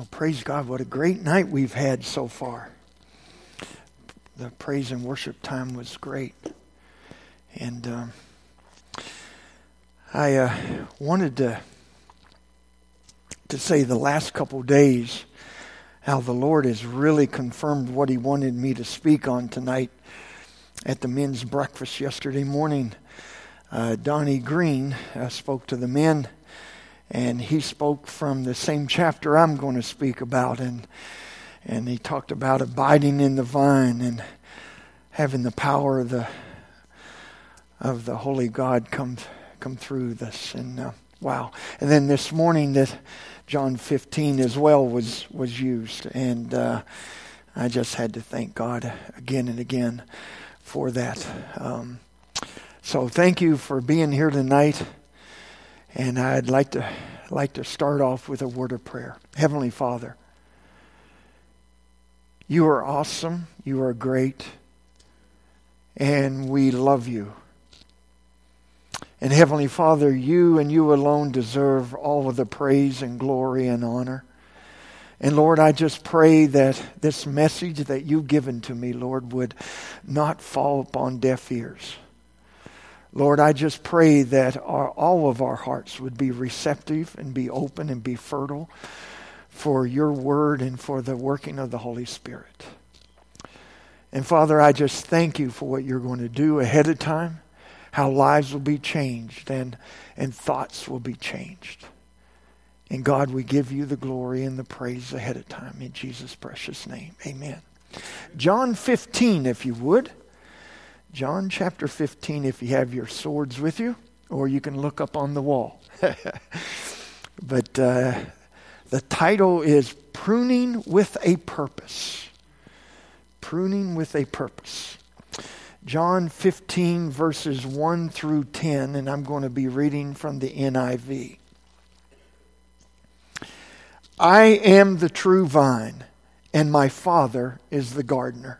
Well, praise God. What a great night we've had so far. The praise and worship time was great. And um, I uh, wanted to, to say the last couple days how the Lord has really confirmed what He wanted me to speak on tonight at the men's breakfast yesterday morning. Uh, Donnie Green uh, spoke to the men and he spoke from the same chapter I'm going to speak about. And and he talked about abiding in the vine and having the power of the of the holy God come come through this. And uh, wow. And then this morning that John 15 as well was was used. And uh, I just had to thank God again and again for that. Um, so thank you for being here tonight and I'd like to like to start off with a word of prayer. Heavenly Father, you are awesome, you are great, and we love you. And Heavenly Father, you and you alone deserve all of the praise and glory and honor. And Lord, I just pray that this message that you've given to me, Lord, would not fall upon deaf ears. Lord, I just pray that our, all of our hearts would be receptive and be open and be fertile for your word and for the working of the Holy Spirit. And Father, I just thank you for what you're going to do ahead of time, how lives will be changed and, and thoughts will be changed. And God, we give you the glory and the praise ahead of time in Jesus' precious name. Amen. John 15, if you would. John chapter 15, if you have your swords with you, or you can look up on the wall. but uh, the title is Pruning with a Purpose. Pruning with a Purpose. John 15, verses 1 through 10, and I'm going to be reading from the NIV. I am the true vine, and my Father is the gardener.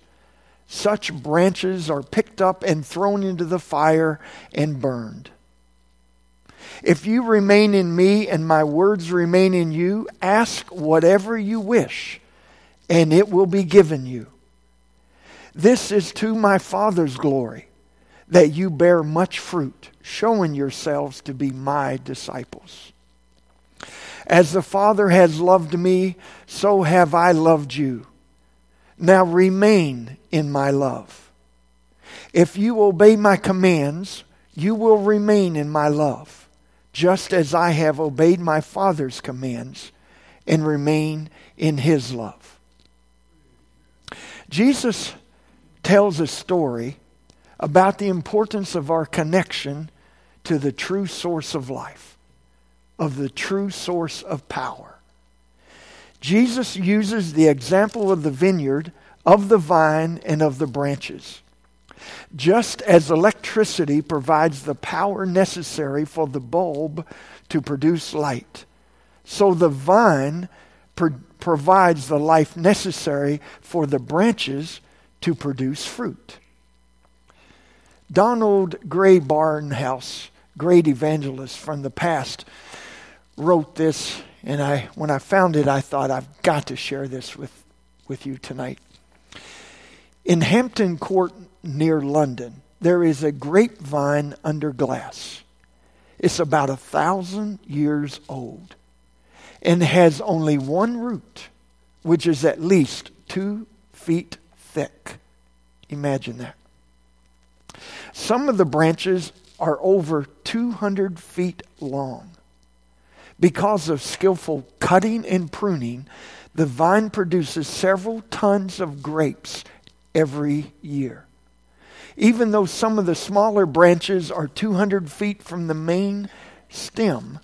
such branches are picked up and thrown into the fire and burned. If you remain in me and my words remain in you, ask whatever you wish, and it will be given you. This is to my Father's glory, that you bear much fruit, showing yourselves to be my disciples. As the Father has loved me, so have I loved you. Now remain in my love. If you obey my commands, you will remain in my love, just as I have obeyed my Father's commands and remain in his love. Jesus tells a story about the importance of our connection to the true source of life, of the true source of power. Jesus uses the example of the vineyard, of the vine, and of the branches. Just as electricity provides the power necessary for the bulb to produce light, so the vine pro- provides the life necessary for the branches to produce fruit. Donald Grey Barnhouse, great evangelist from the past, wrote this and I, when I found it, I thought, I've got to share this with, with you tonight. In Hampton Court near London, there is a grapevine under glass. It's about a thousand years old and has only one root, which is at least two feet thick. Imagine that. Some of the branches are over 200 feet long. Because of skillful cutting and pruning, the vine produces several tons of grapes every year. Even though some of the smaller branches are 200 feet from the main stem,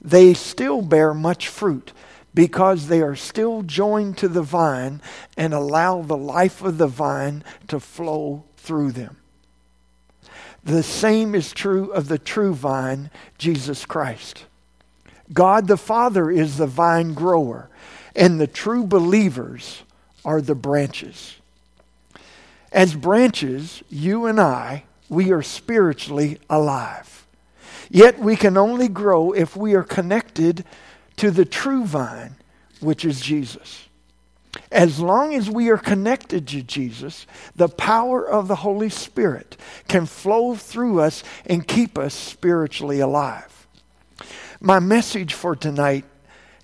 they still bear much fruit because they are still joined to the vine and allow the life of the vine to flow through them. The same is true of the true vine, Jesus Christ. God the Father is the vine grower, and the true believers are the branches. As branches, you and I, we are spiritually alive. Yet we can only grow if we are connected to the true vine, which is Jesus. As long as we are connected to Jesus, the power of the Holy Spirit can flow through us and keep us spiritually alive. My message for tonight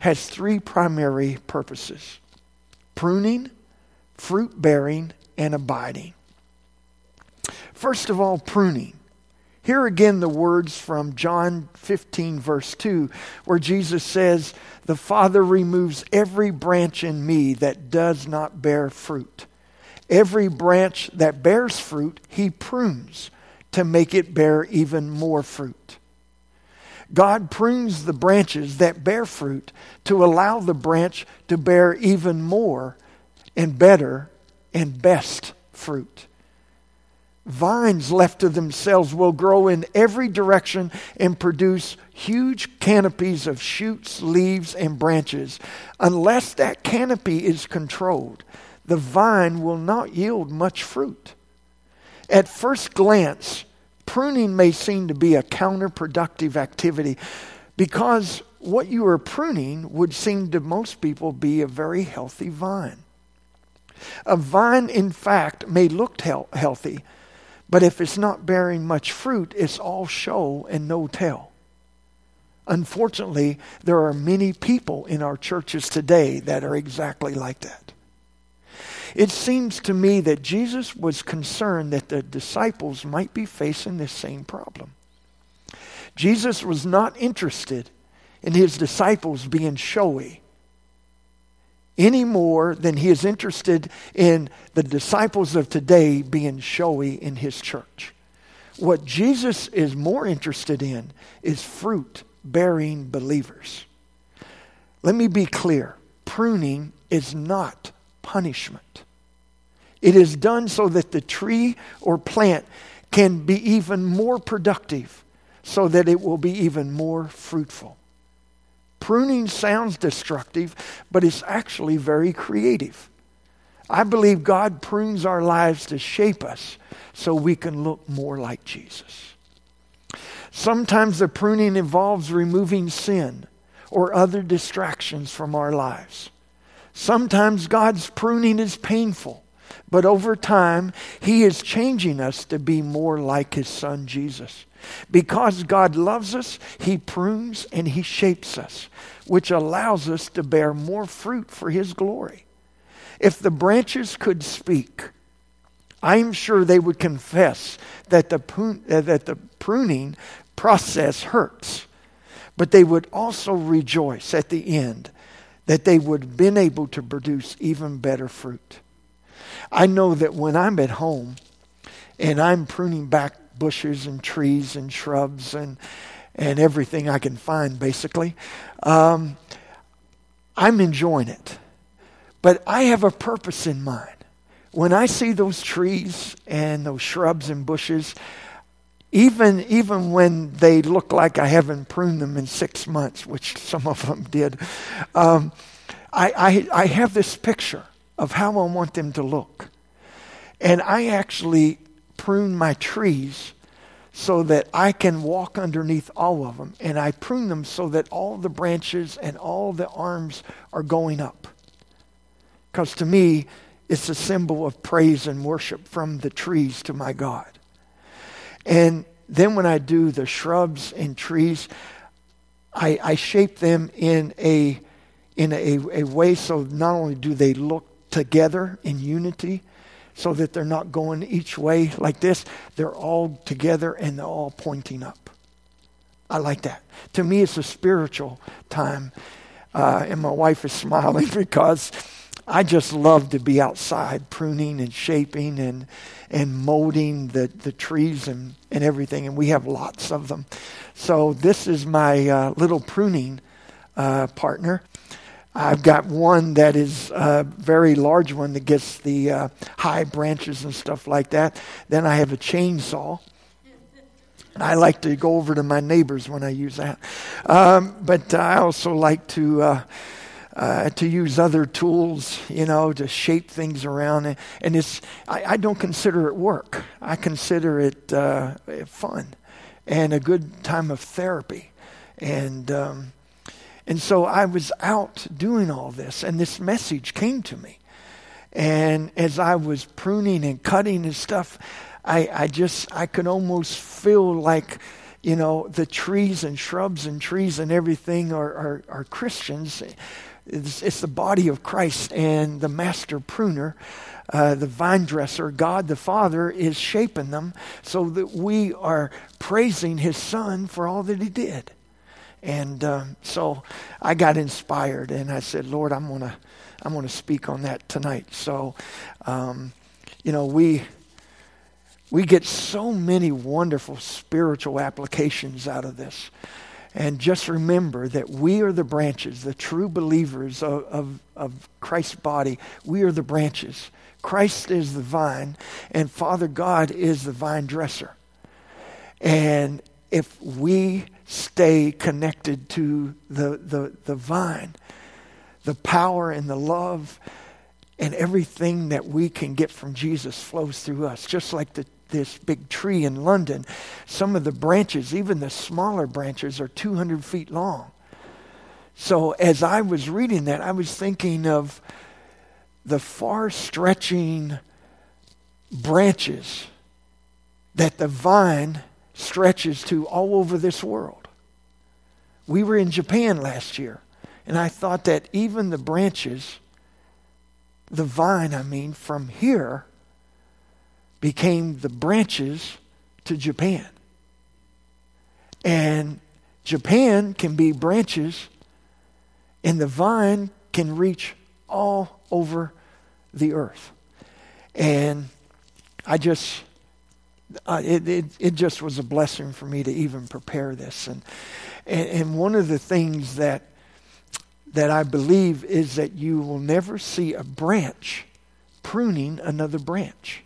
has three primary purposes pruning, fruit bearing, and abiding. First of all, pruning. Here again, the words from John 15, verse 2, where Jesus says, The Father removes every branch in me that does not bear fruit. Every branch that bears fruit, he prunes to make it bear even more fruit. God prunes the branches that bear fruit to allow the branch to bear even more and better and best fruit vines left to themselves will grow in every direction and produce huge canopies of shoots, leaves, and branches. Unless that canopy is controlled, the vine will not yield much fruit. At first glance, pruning may seem to be a counterproductive activity because what you are pruning would seem to most people be a very healthy vine. A vine, in fact, may look healthy but if it's not bearing much fruit, it's all show and no tell. Unfortunately, there are many people in our churches today that are exactly like that. It seems to me that Jesus was concerned that the disciples might be facing this same problem. Jesus was not interested in his disciples being showy any more than he is interested in the disciples of today being showy in his church. What Jesus is more interested in is fruit bearing believers. Let me be clear pruning is not punishment. It is done so that the tree or plant can be even more productive, so that it will be even more fruitful. Pruning sounds destructive, but it's actually very creative. I believe God prunes our lives to shape us so we can look more like Jesus. Sometimes the pruning involves removing sin or other distractions from our lives. Sometimes God's pruning is painful, but over time, He is changing us to be more like His Son Jesus. Because God loves us, He prunes and He shapes us, which allows us to bear more fruit for His glory. If the branches could speak, I'm sure they would confess that the, prun- uh, that the pruning process hurts, but they would also rejoice at the end that they would have been able to produce even better fruit. I know that when I'm at home and I'm pruning back bushes and trees and shrubs and and everything I can find, basically. Um, I'm enjoying it. But I have a purpose in mind. When I see those trees and those shrubs and bushes, even, even when they look like I haven't pruned them in six months, which some of them did, um, I, I, I have this picture of how I want them to look. And I actually prune my trees so that I can walk underneath all of them. And I prune them so that all the branches and all the arms are going up. Because to me, it's a symbol of praise and worship from the trees to my God. And then when I do the shrubs and trees, I, I shape them in a in a, a way so not only do they look together in unity, so that they're not going each way like this, they're all together and they're all pointing up. I like that. To me, it's a spiritual time. Uh, and my wife is smiling because I just love to be outside pruning and shaping and and molding the, the trees and, and everything. And we have lots of them. So this is my uh, little pruning uh, partner. I've got one that is a very large one that gets the uh, high branches and stuff like that. Then I have a chainsaw. I like to go over to my neighbors when I use that. Um, but I also like to. Uh, uh, to use other tools, you know, to shape things around. And, and it's, I, I, don't consider it work. I consider it uh, fun and a good time of therapy. And, um, and so I was out doing all this, and this message came to me. And as I was pruning and cutting and stuff, I, I just, I could almost feel like, you know, the trees and shrubs and trees and everything are, are, are Christians. It's, it's, the body of Christ and the master pruner, uh, the vine dresser, God the Father, is shaping them so that we are praising His Son for all that He did. And um, so I got inspired and I said, Lord, I'm going to I'm to speak on that tonight. So, um, you know, we we get so many wonderful spiritual applications out of this. And just remember that we are the branches, the true believers of, of, of, Christ's body. We are the branches. Christ is the vine, and Father God is the vine dresser. And if we stay connected to the, the, the vine, the power and the love and everything that we can get from Jesus flows through us, just like the this big tree in London, some of the branches, even the smaller branches, are 200 feet long. So as I was reading that, I was thinking of the far stretching branches that the vine stretches to all over this world. We were in Japan last year, and I thought that even the branches, the vine, I mean, from here became the branches to Japan. And Japan can be branches, and the vine can reach all over the earth. And I just, uh, it, it, it just was a blessing for me to even prepare this. And, and, and one of the things that, that I believe is that you will never see a branch pruning another branch.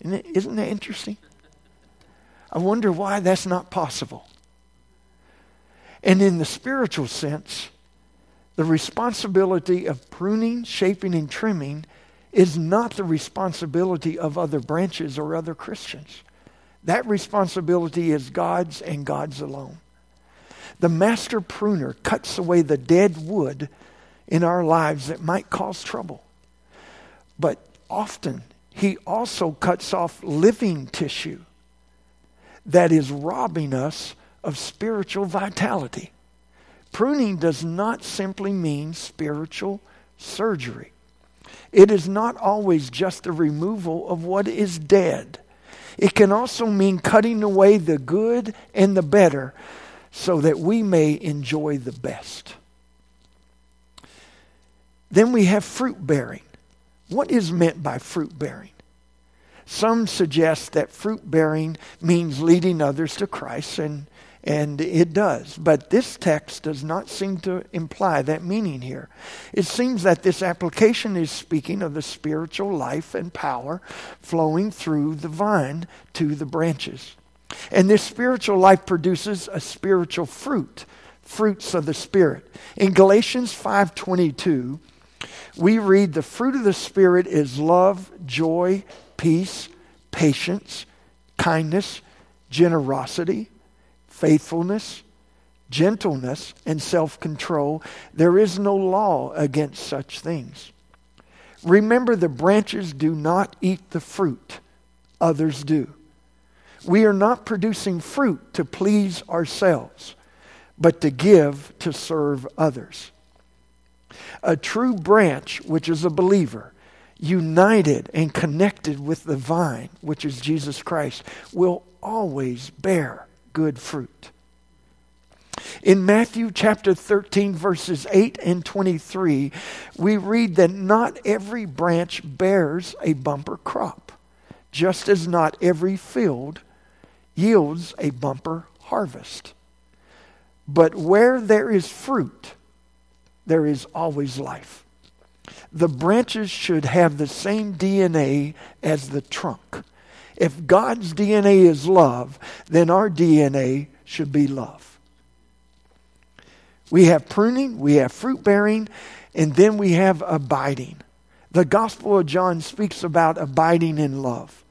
Isn't, it, isn't that interesting? I wonder why that's not possible. And in the spiritual sense, the responsibility of pruning, shaping, and trimming is not the responsibility of other branches or other Christians. That responsibility is God's and God's alone. The master pruner cuts away the dead wood in our lives that might cause trouble. But often he also cuts off living tissue that is robbing us of spiritual vitality. Pruning does not simply mean spiritual surgery. It is not always just the removal of what is dead. It can also mean cutting away the good and the better so that we may enjoy the best. Then we have fruit bearing. What is meant by fruit bearing? Some suggest that fruit bearing means leading others to Christ, and, and it does. But this text does not seem to imply that meaning here. It seems that this application is speaking of the spiritual life and power flowing through the vine to the branches. And this spiritual life produces a spiritual fruit, fruits of the Spirit. In Galatians 5:22, we read the fruit of the Spirit is love, joy, peace, patience, kindness, generosity, faithfulness, gentleness, and self control. There is no law against such things. Remember, the branches do not eat the fruit, others do. We are not producing fruit to please ourselves, but to give to serve others. A true branch, which is a believer, united and connected with the vine, which is Jesus Christ, will always bear good fruit. In Matthew chapter 13, verses 8 and 23, we read that not every branch bears a bumper crop, just as not every field yields a bumper harvest. But where there is fruit, there is always life. The branches should have the same DNA as the trunk. If God's DNA is love, then our DNA should be love. We have pruning, we have fruit bearing, and then we have abiding. The Gospel of John speaks about abiding in love.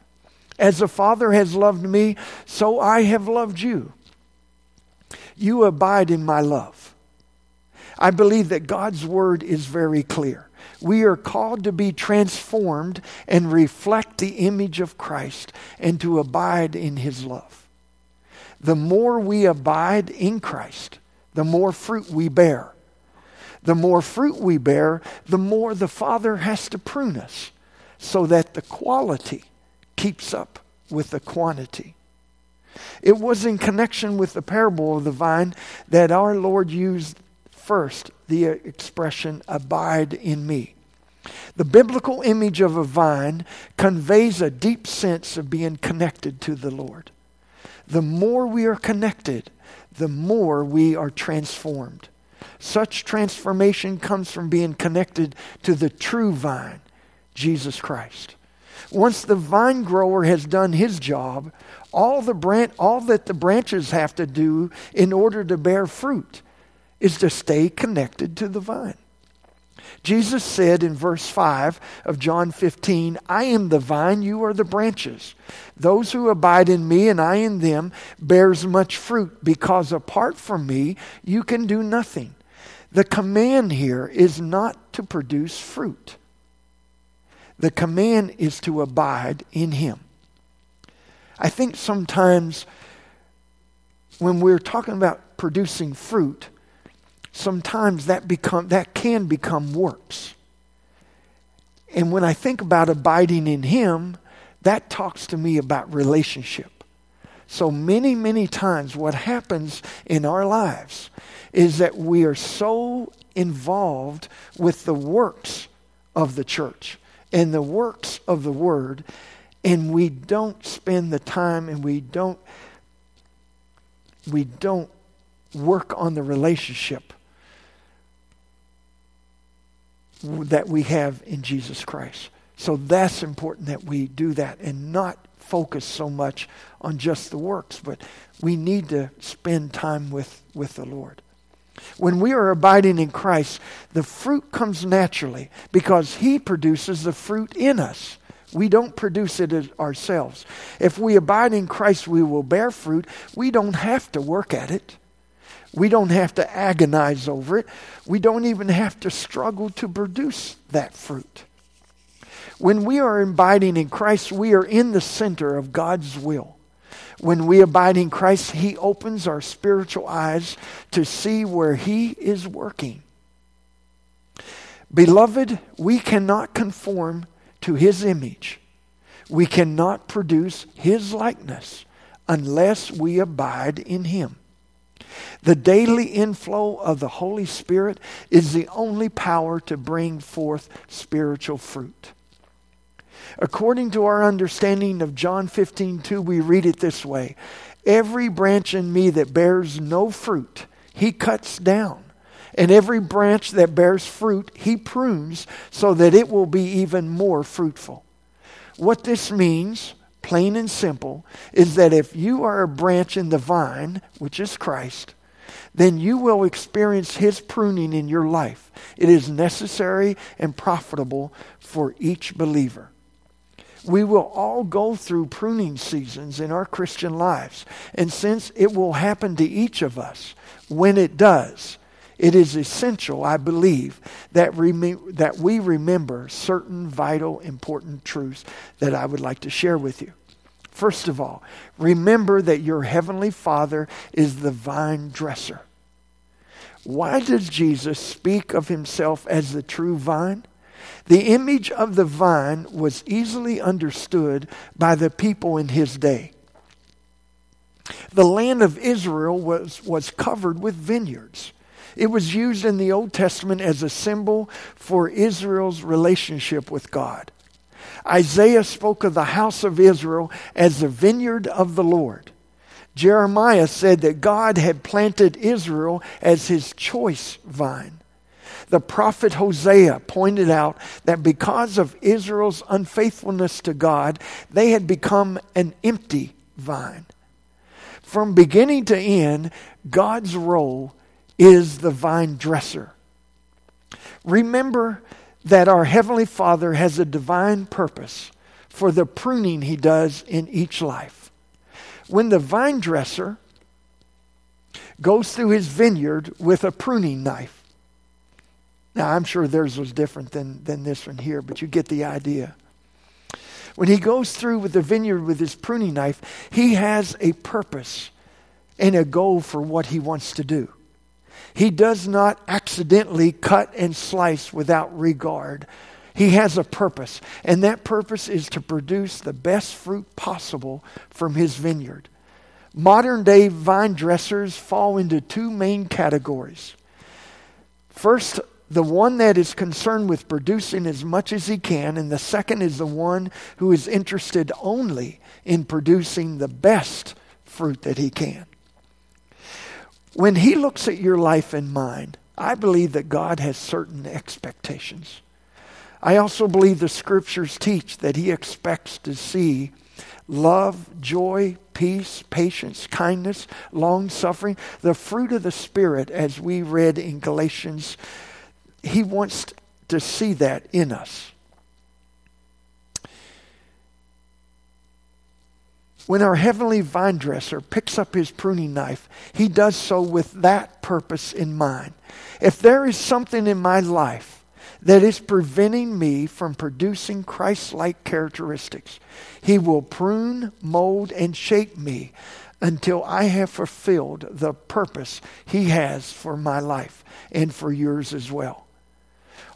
As the Father has loved me, so I have loved you. You abide in my love. I believe that God's word is very clear. We are called to be transformed and reflect the image of Christ and to abide in his love. The more we abide in Christ, the more fruit we bear. The more fruit we bear, the more the Father has to prune us so that the quality keeps up with the quantity. It was in connection with the parable of the vine that our Lord used first the expression, abide in me. The biblical image of a vine conveys a deep sense of being connected to the Lord. The more we are connected, the more we are transformed. Such transformation comes from being connected to the true vine, Jesus Christ. Once the vine grower has done his job, all, the branch, all that the branches have to do in order to bear fruit is to stay connected to the vine. Jesus said in verse 5 of John 15, I am the vine, you are the branches. Those who abide in me and I in them bears much fruit, because apart from me you can do nothing. The command here is not to produce fruit. The command is to abide in him. I think sometimes when we're talking about producing fruit, sometimes that become that can become works. And when I think about abiding in him, that talks to me about relationship. So many, many times what happens in our lives is that we are so involved with the works of the church and the works of the word and we don't spend the time and we don't we don't work on the relationship that we have in Jesus Christ. So that's important that we do that and not focus so much on just the works, but we need to spend time with, with the Lord. When we are abiding in Christ, the fruit comes naturally because He produces the fruit in us. We don't produce it ourselves. If we abide in Christ, we will bear fruit. We don't have to work at it. We don't have to agonize over it. We don't even have to struggle to produce that fruit. When we are abiding in Christ, we are in the center of God's will. When we abide in Christ, He opens our spiritual eyes to see where He is working. Beloved, we cannot conform to his image. We cannot produce his likeness unless we abide in him. The daily inflow of the Holy Spirit is the only power to bring forth spiritual fruit. According to our understanding of John 15, 2, we read it this way Every branch in me that bears no fruit, he cuts down and every branch that bears fruit, he prunes so that it will be even more fruitful. What this means, plain and simple, is that if you are a branch in the vine, which is Christ, then you will experience his pruning in your life. It is necessary and profitable for each believer. We will all go through pruning seasons in our Christian lives. And since it will happen to each of us, when it does, it is essential, I believe, that, rem- that we remember certain vital, important truths that I would like to share with you. First of all, remember that your Heavenly Father is the vine dresser. Why does Jesus speak of himself as the true vine? The image of the vine was easily understood by the people in his day. The land of Israel was, was covered with vineyards. It was used in the Old Testament as a symbol for Israel's relationship with God. Isaiah spoke of the house of Israel as the vineyard of the Lord. Jeremiah said that God had planted Israel as his choice vine. The prophet Hosea pointed out that because of Israel's unfaithfulness to God, they had become an empty vine. From beginning to end, God's role is the vine dresser. Remember that our Heavenly Father has a divine purpose for the pruning He does in each life. When the vine dresser goes through his vineyard with a pruning knife, now I'm sure theirs was different than, than this one here, but you get the idea. When he goes through with the vineyard with his pruning knife, he has a purpose and a goal for what he wants to do. He does not accidentally cut and slice without regard. He has a purpose, and that purpose is to produce the best fruit possible from his vineyard. Modern day vine dressers fall into two main categories. First, the one that is concerned with producing as much as he can, and the second is the one who is interested only in producing the best fruit that he can. When He looks at your life and mine, I believe that God has certain expectations. I also believe the scriptures teach that He expects to see love, joy, peace, patience, kindness, long suffering, the fruit of the Spirit, as we read in Galatians. He wants to see that in us. When our heavenly vine dresser picks up his pruning knife, he does so with that purpose in mind. If there is something in my life that is preventing me from producing Christ like characteristics, he will prune, mold, and shape me until I have fulfilled the purpose he has for my life and for yours as well.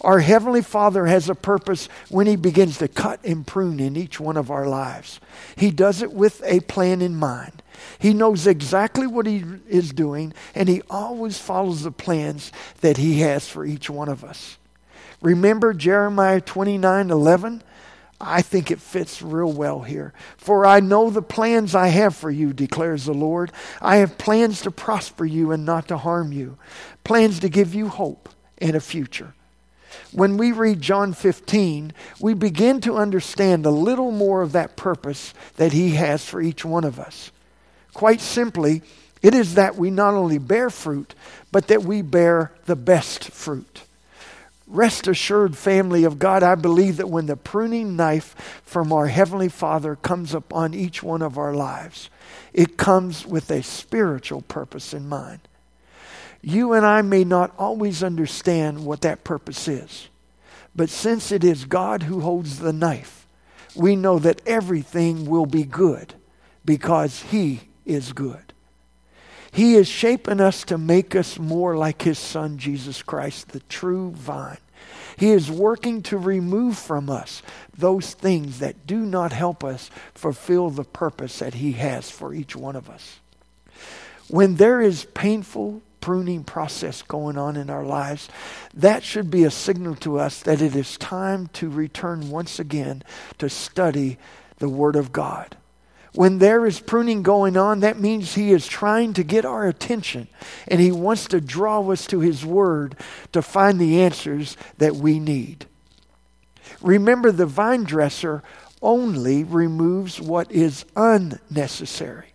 Our Heavenly Father has a purpose when He begins to cut and prune in each one of our lives. He does it with a plan in mind. He knows exactly what He is doing, and He always follows the plans that He has for each one of us. Remember Jeremiah 29 11? I think it fits real well here. For I know the plans I have for you, declares the Lord. I have plans to prosper you and not to harm you, plans to give you hope and a future when we read John 15, we begin to understand a little more of that purpose that He has for each one of us. Quite simply, it is that we not only bear fruit, but that we bear the best fruit. Rest assured, family of God, I believe that when the pruning knife from our Heavenly Father comes upon each one of our lives, it comes with a spiritual purpose in mind. You and I may not always understand what that purpose is. But since it is God who holds the knife, we know that everything will be good because He is good. He is shaping us to make us more like His Son, Jesus Christ, the true vine. He is working to remove from us those things that do not help us fulfill the purpose that He has for each one of us. When there is painful pruning process going on in our lives, that should be a signal to us that it is time to return once again to study the Word of God. When there is pruning going on, that means He is trying to get our attention and He wants to draw us to His Word to find the answers that we need. Remember, the vine dresser only removes what is unnecessary.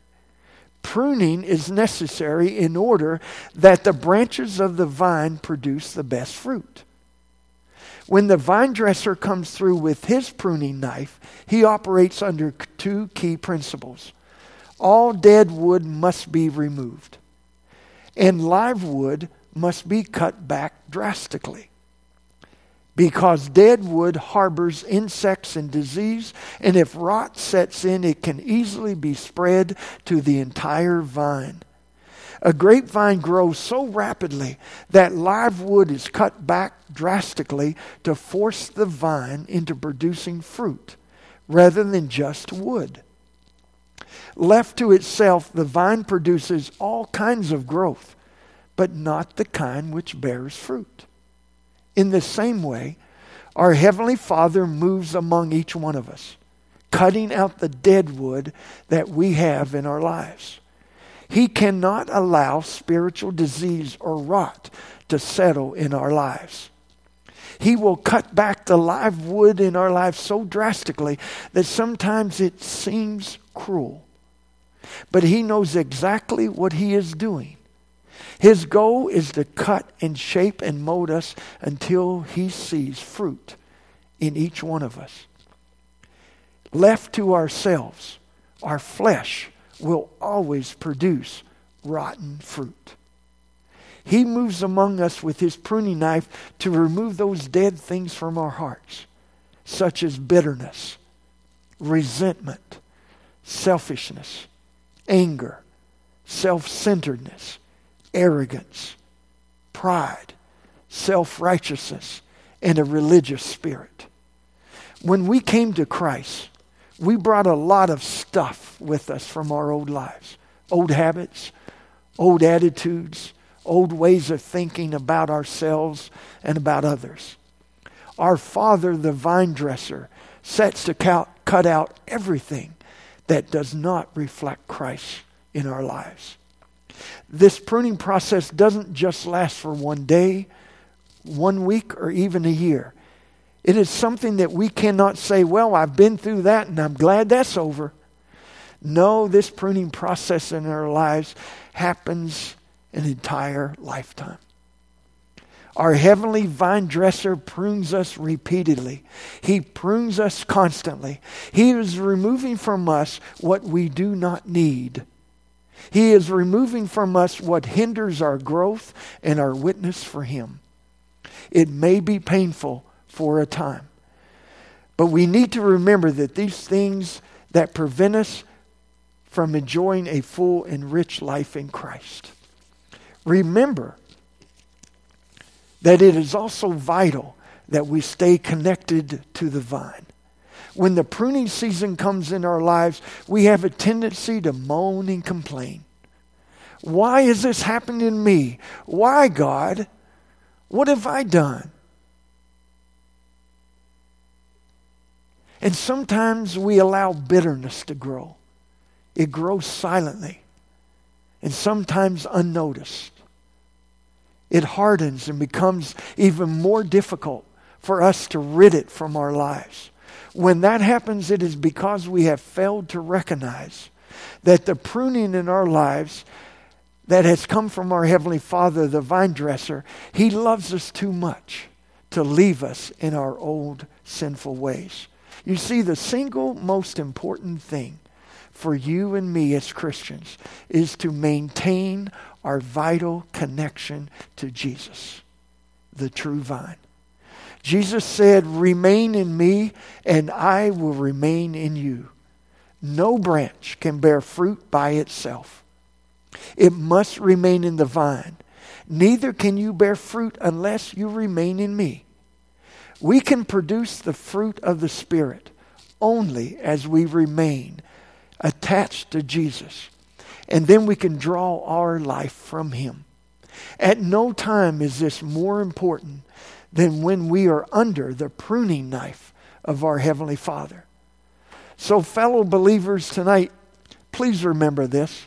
Pruning is necessary in order that the branches of the vine produce the best fruit. When the vine dresser comes through with his pruning knife, he operates under two key principles. All dead wood must be removed, and live wood must be cut back drastically because dead wood harbors insects and disease, and if rot sets in, it can easily be spread to the entire vine. A grapevine grows so rapidly that live wood is cut back drastically to force the vine into producing fruit rather than just wood. Left to itself, the vine produces all kinds of growth, but not the kind which bears fruit. In the same way, our Heavenly Father moves among each one of us, cutting out the dead wood that we have in our lives. He cannot allow spiritual disease or rot to settle in our lives. He will cut back the live wood in our lives so drastically that sometimes it seems cruel. But He knows exactly what He is doing. His goal is to cut and shape and mold us until He sees fruit in each one of us. Left to ourselves, our flesh will always produce rotten fruit. He moves among us with his pruning knife to remove those dead things from our hearts, such as bitterness, resentment, selfishness, anger, self centeredness, arrogance, pride, self righteousness, and a religious spirit. When we came to Christ, we brought a lot of stuff with us from our old lives old habits, old attitudes, old ways of thinking about ourselves and about others. Our Father, the vine dresser, sets to cut out everything that does not reflect Christ in our lives. This pruning process doesn't just last for one day, one week, or even a year. It is something that we cannot say, well, I've been through that and I'm glad that's over. No, this pruning process in our lives happens an entire lifetime. Our heavenly vine dresser prunes us repeatedly. He prunes us constantly. He is removing from us what we do not need. He is removing from us what hinders our growth and our witness for Him. It may be painful for a time. But we need to remember that these things that prevent us from enjoying a full and rich life in Christ. Remember that it is also vital that we stay connected to the vine. When the pruning season comes in our lives, we have a tendency to moan and complain. Why is this happening to me? Why, God? What have I done? And sometimes we allow bitterness to grow. It grows silently and sometimes unnoticed. It hardens and becomes even more difficult for us to rid it from our lives. When that happens, it is because we have failed to recognize that the pruning in our lives that has come from our Heavenly Father, the vine dresser, He loves us too much to leave us in our old sinful ways. You see, the single most important thing for you and me as Christians is to maintain our vital connection to Jesus, the true vine. Jesus said, Remain in me, and I will remain in you. No branch can bear fruit by itself, it must remain in the vine. Neither can you bear fruit unless you remain in me. We can produce the fruit of the Spirit only as we remain attached to Jesus. And then we can draw our life from Him. At no time is this more important than when we are under the pruning knife of our Heavenly Father. So, fellow believers, tonight, please remember this.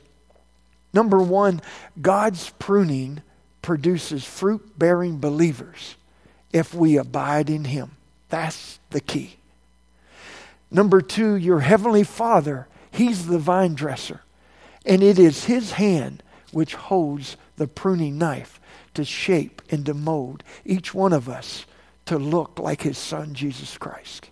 Number one, God's pruning produces fruit bearing believers if we abide in Him. That's the key. Number two, your Heavenly Father, He's the vine dresser. And it is His hand which holds the pruning knife to shape and to mold each one of us to look like His Son, Jesus Christ.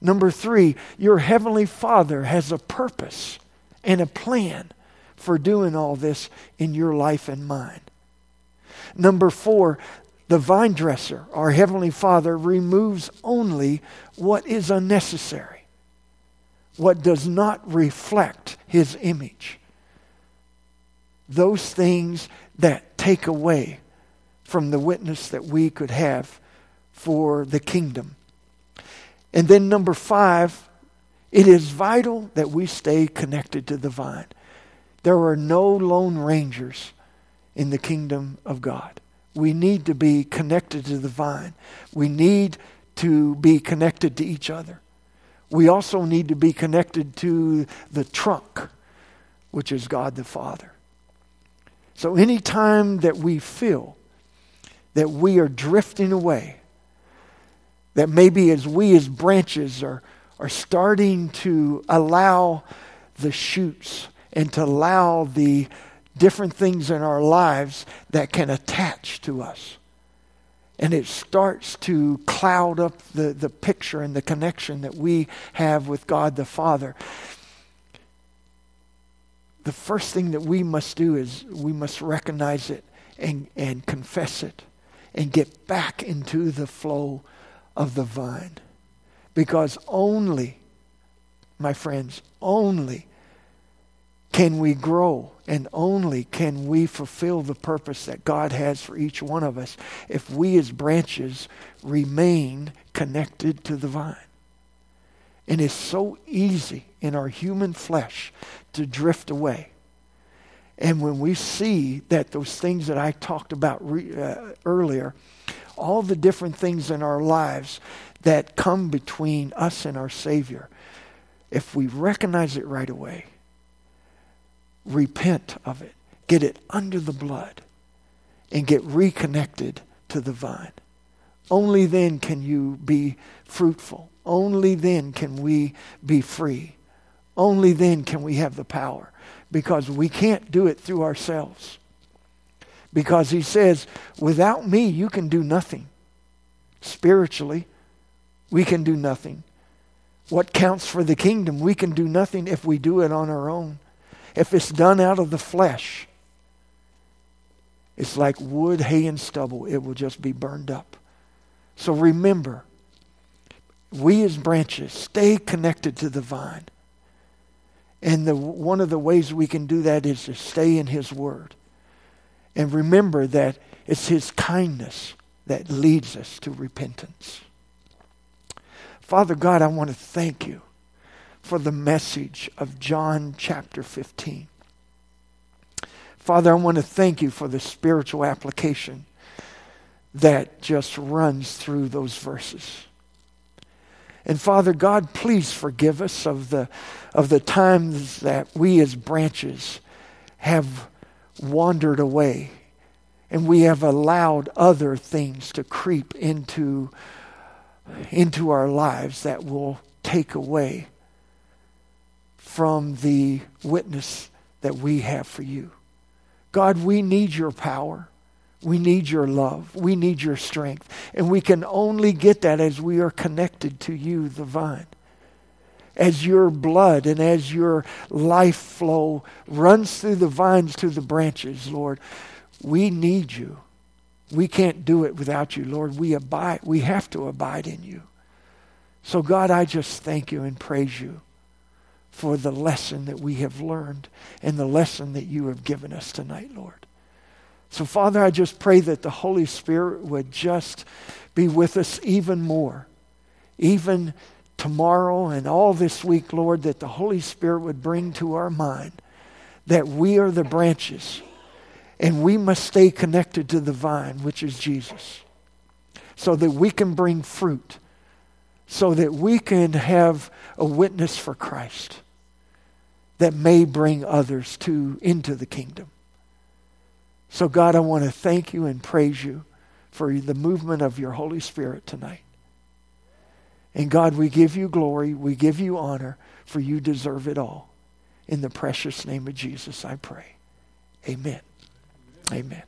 Number three, your Heavenly Father has a purpose and a plan for doing all this in your life and mine. Number four, the vine dresser, our Heavenly Father, removes only what is unnecessary, what does not reflect His image. those things that take away from the witness that we could have for the kingdom. And then, number five, it is vital that we stay connected to the vine. There are no lone rangers in the kingdom of God. We need to be connected to the vine. We need to be connected to each other. We also need to be connected to the trunk, which is God the Father. So, anytime that we feel that we are drifting away, that maybe as we as branches are, are starting to allow the shoots and to allow the different things in our lives that can attach to us. And it starts to cloud up the, the picture and the connection that we have with God the Father. The first thing that we must do is we must recognize it and, and confess it and get back into the flow of the vine. Because only, my friends, only can we grow and only can we fulfill the purpose that God has for each one of us if we as branches remain connected to the vine. And it's so easy in our human flesh to drift away. And when we see that those things that I talked about re, uh, earlier, all the different things in our lives that come between us and our Savior, if we recognize it right away, repent of it, get it under the blood, and get reconnected to the vine. Only then can you be fruitful. Only then can we be free. Only then can we have the power because we can't do it through ourselves. Because he says, without me, you can do nothing. Spiritually, we can do nothing. What counts for the kingdom, we can do nothing if we do it on our own. If it's done out of the flesh, it's like wood, hay, and stubble. It will just be burned up. So remember, we as branches stay connected to the vine. And the, one of the ways we can do that is to stay in His Word. And remember that it's His kindness that leads us to repentance. Father God, I want to thank you for the message of John chapter 15. Father, I want to thank you for the spiritual application that just runs through those verses. And Father God, please forgive us of the, of the times that we as branches have wandered away and we have allowed other things to creep into, into our lives that will take away from the witness that we have for you. God, we need your power. We need your love. We need your strength. And we can only get that as we are connected to you, the vine. As your blood and as your life flow runs through the vines to the branches, Lord, we need you. We can't do it without you, Lord. We abide, we have to abide in you. So God, I just thank you and praise you for the lesson that we have learned and the lesson that you have given us tonight, Lord. So, Father, I just pray that the Holy Spirit would just be with us even more, even tomorrow and all this week, Lord, that the Holy Spirit would bring to our mind that we are the branches and we must stay connected to the vine, which is Jesus, so that we can bring fruit, so that we can have a witness for Christ that may bring others to into the kingdom. So, God, I want to thank you and praise you for the movement of your Holy Spirit tonight. And God, we give you glory, we give you honor, for you deserve it all. In the precious name of Jesus, I pray. Amen. Amen.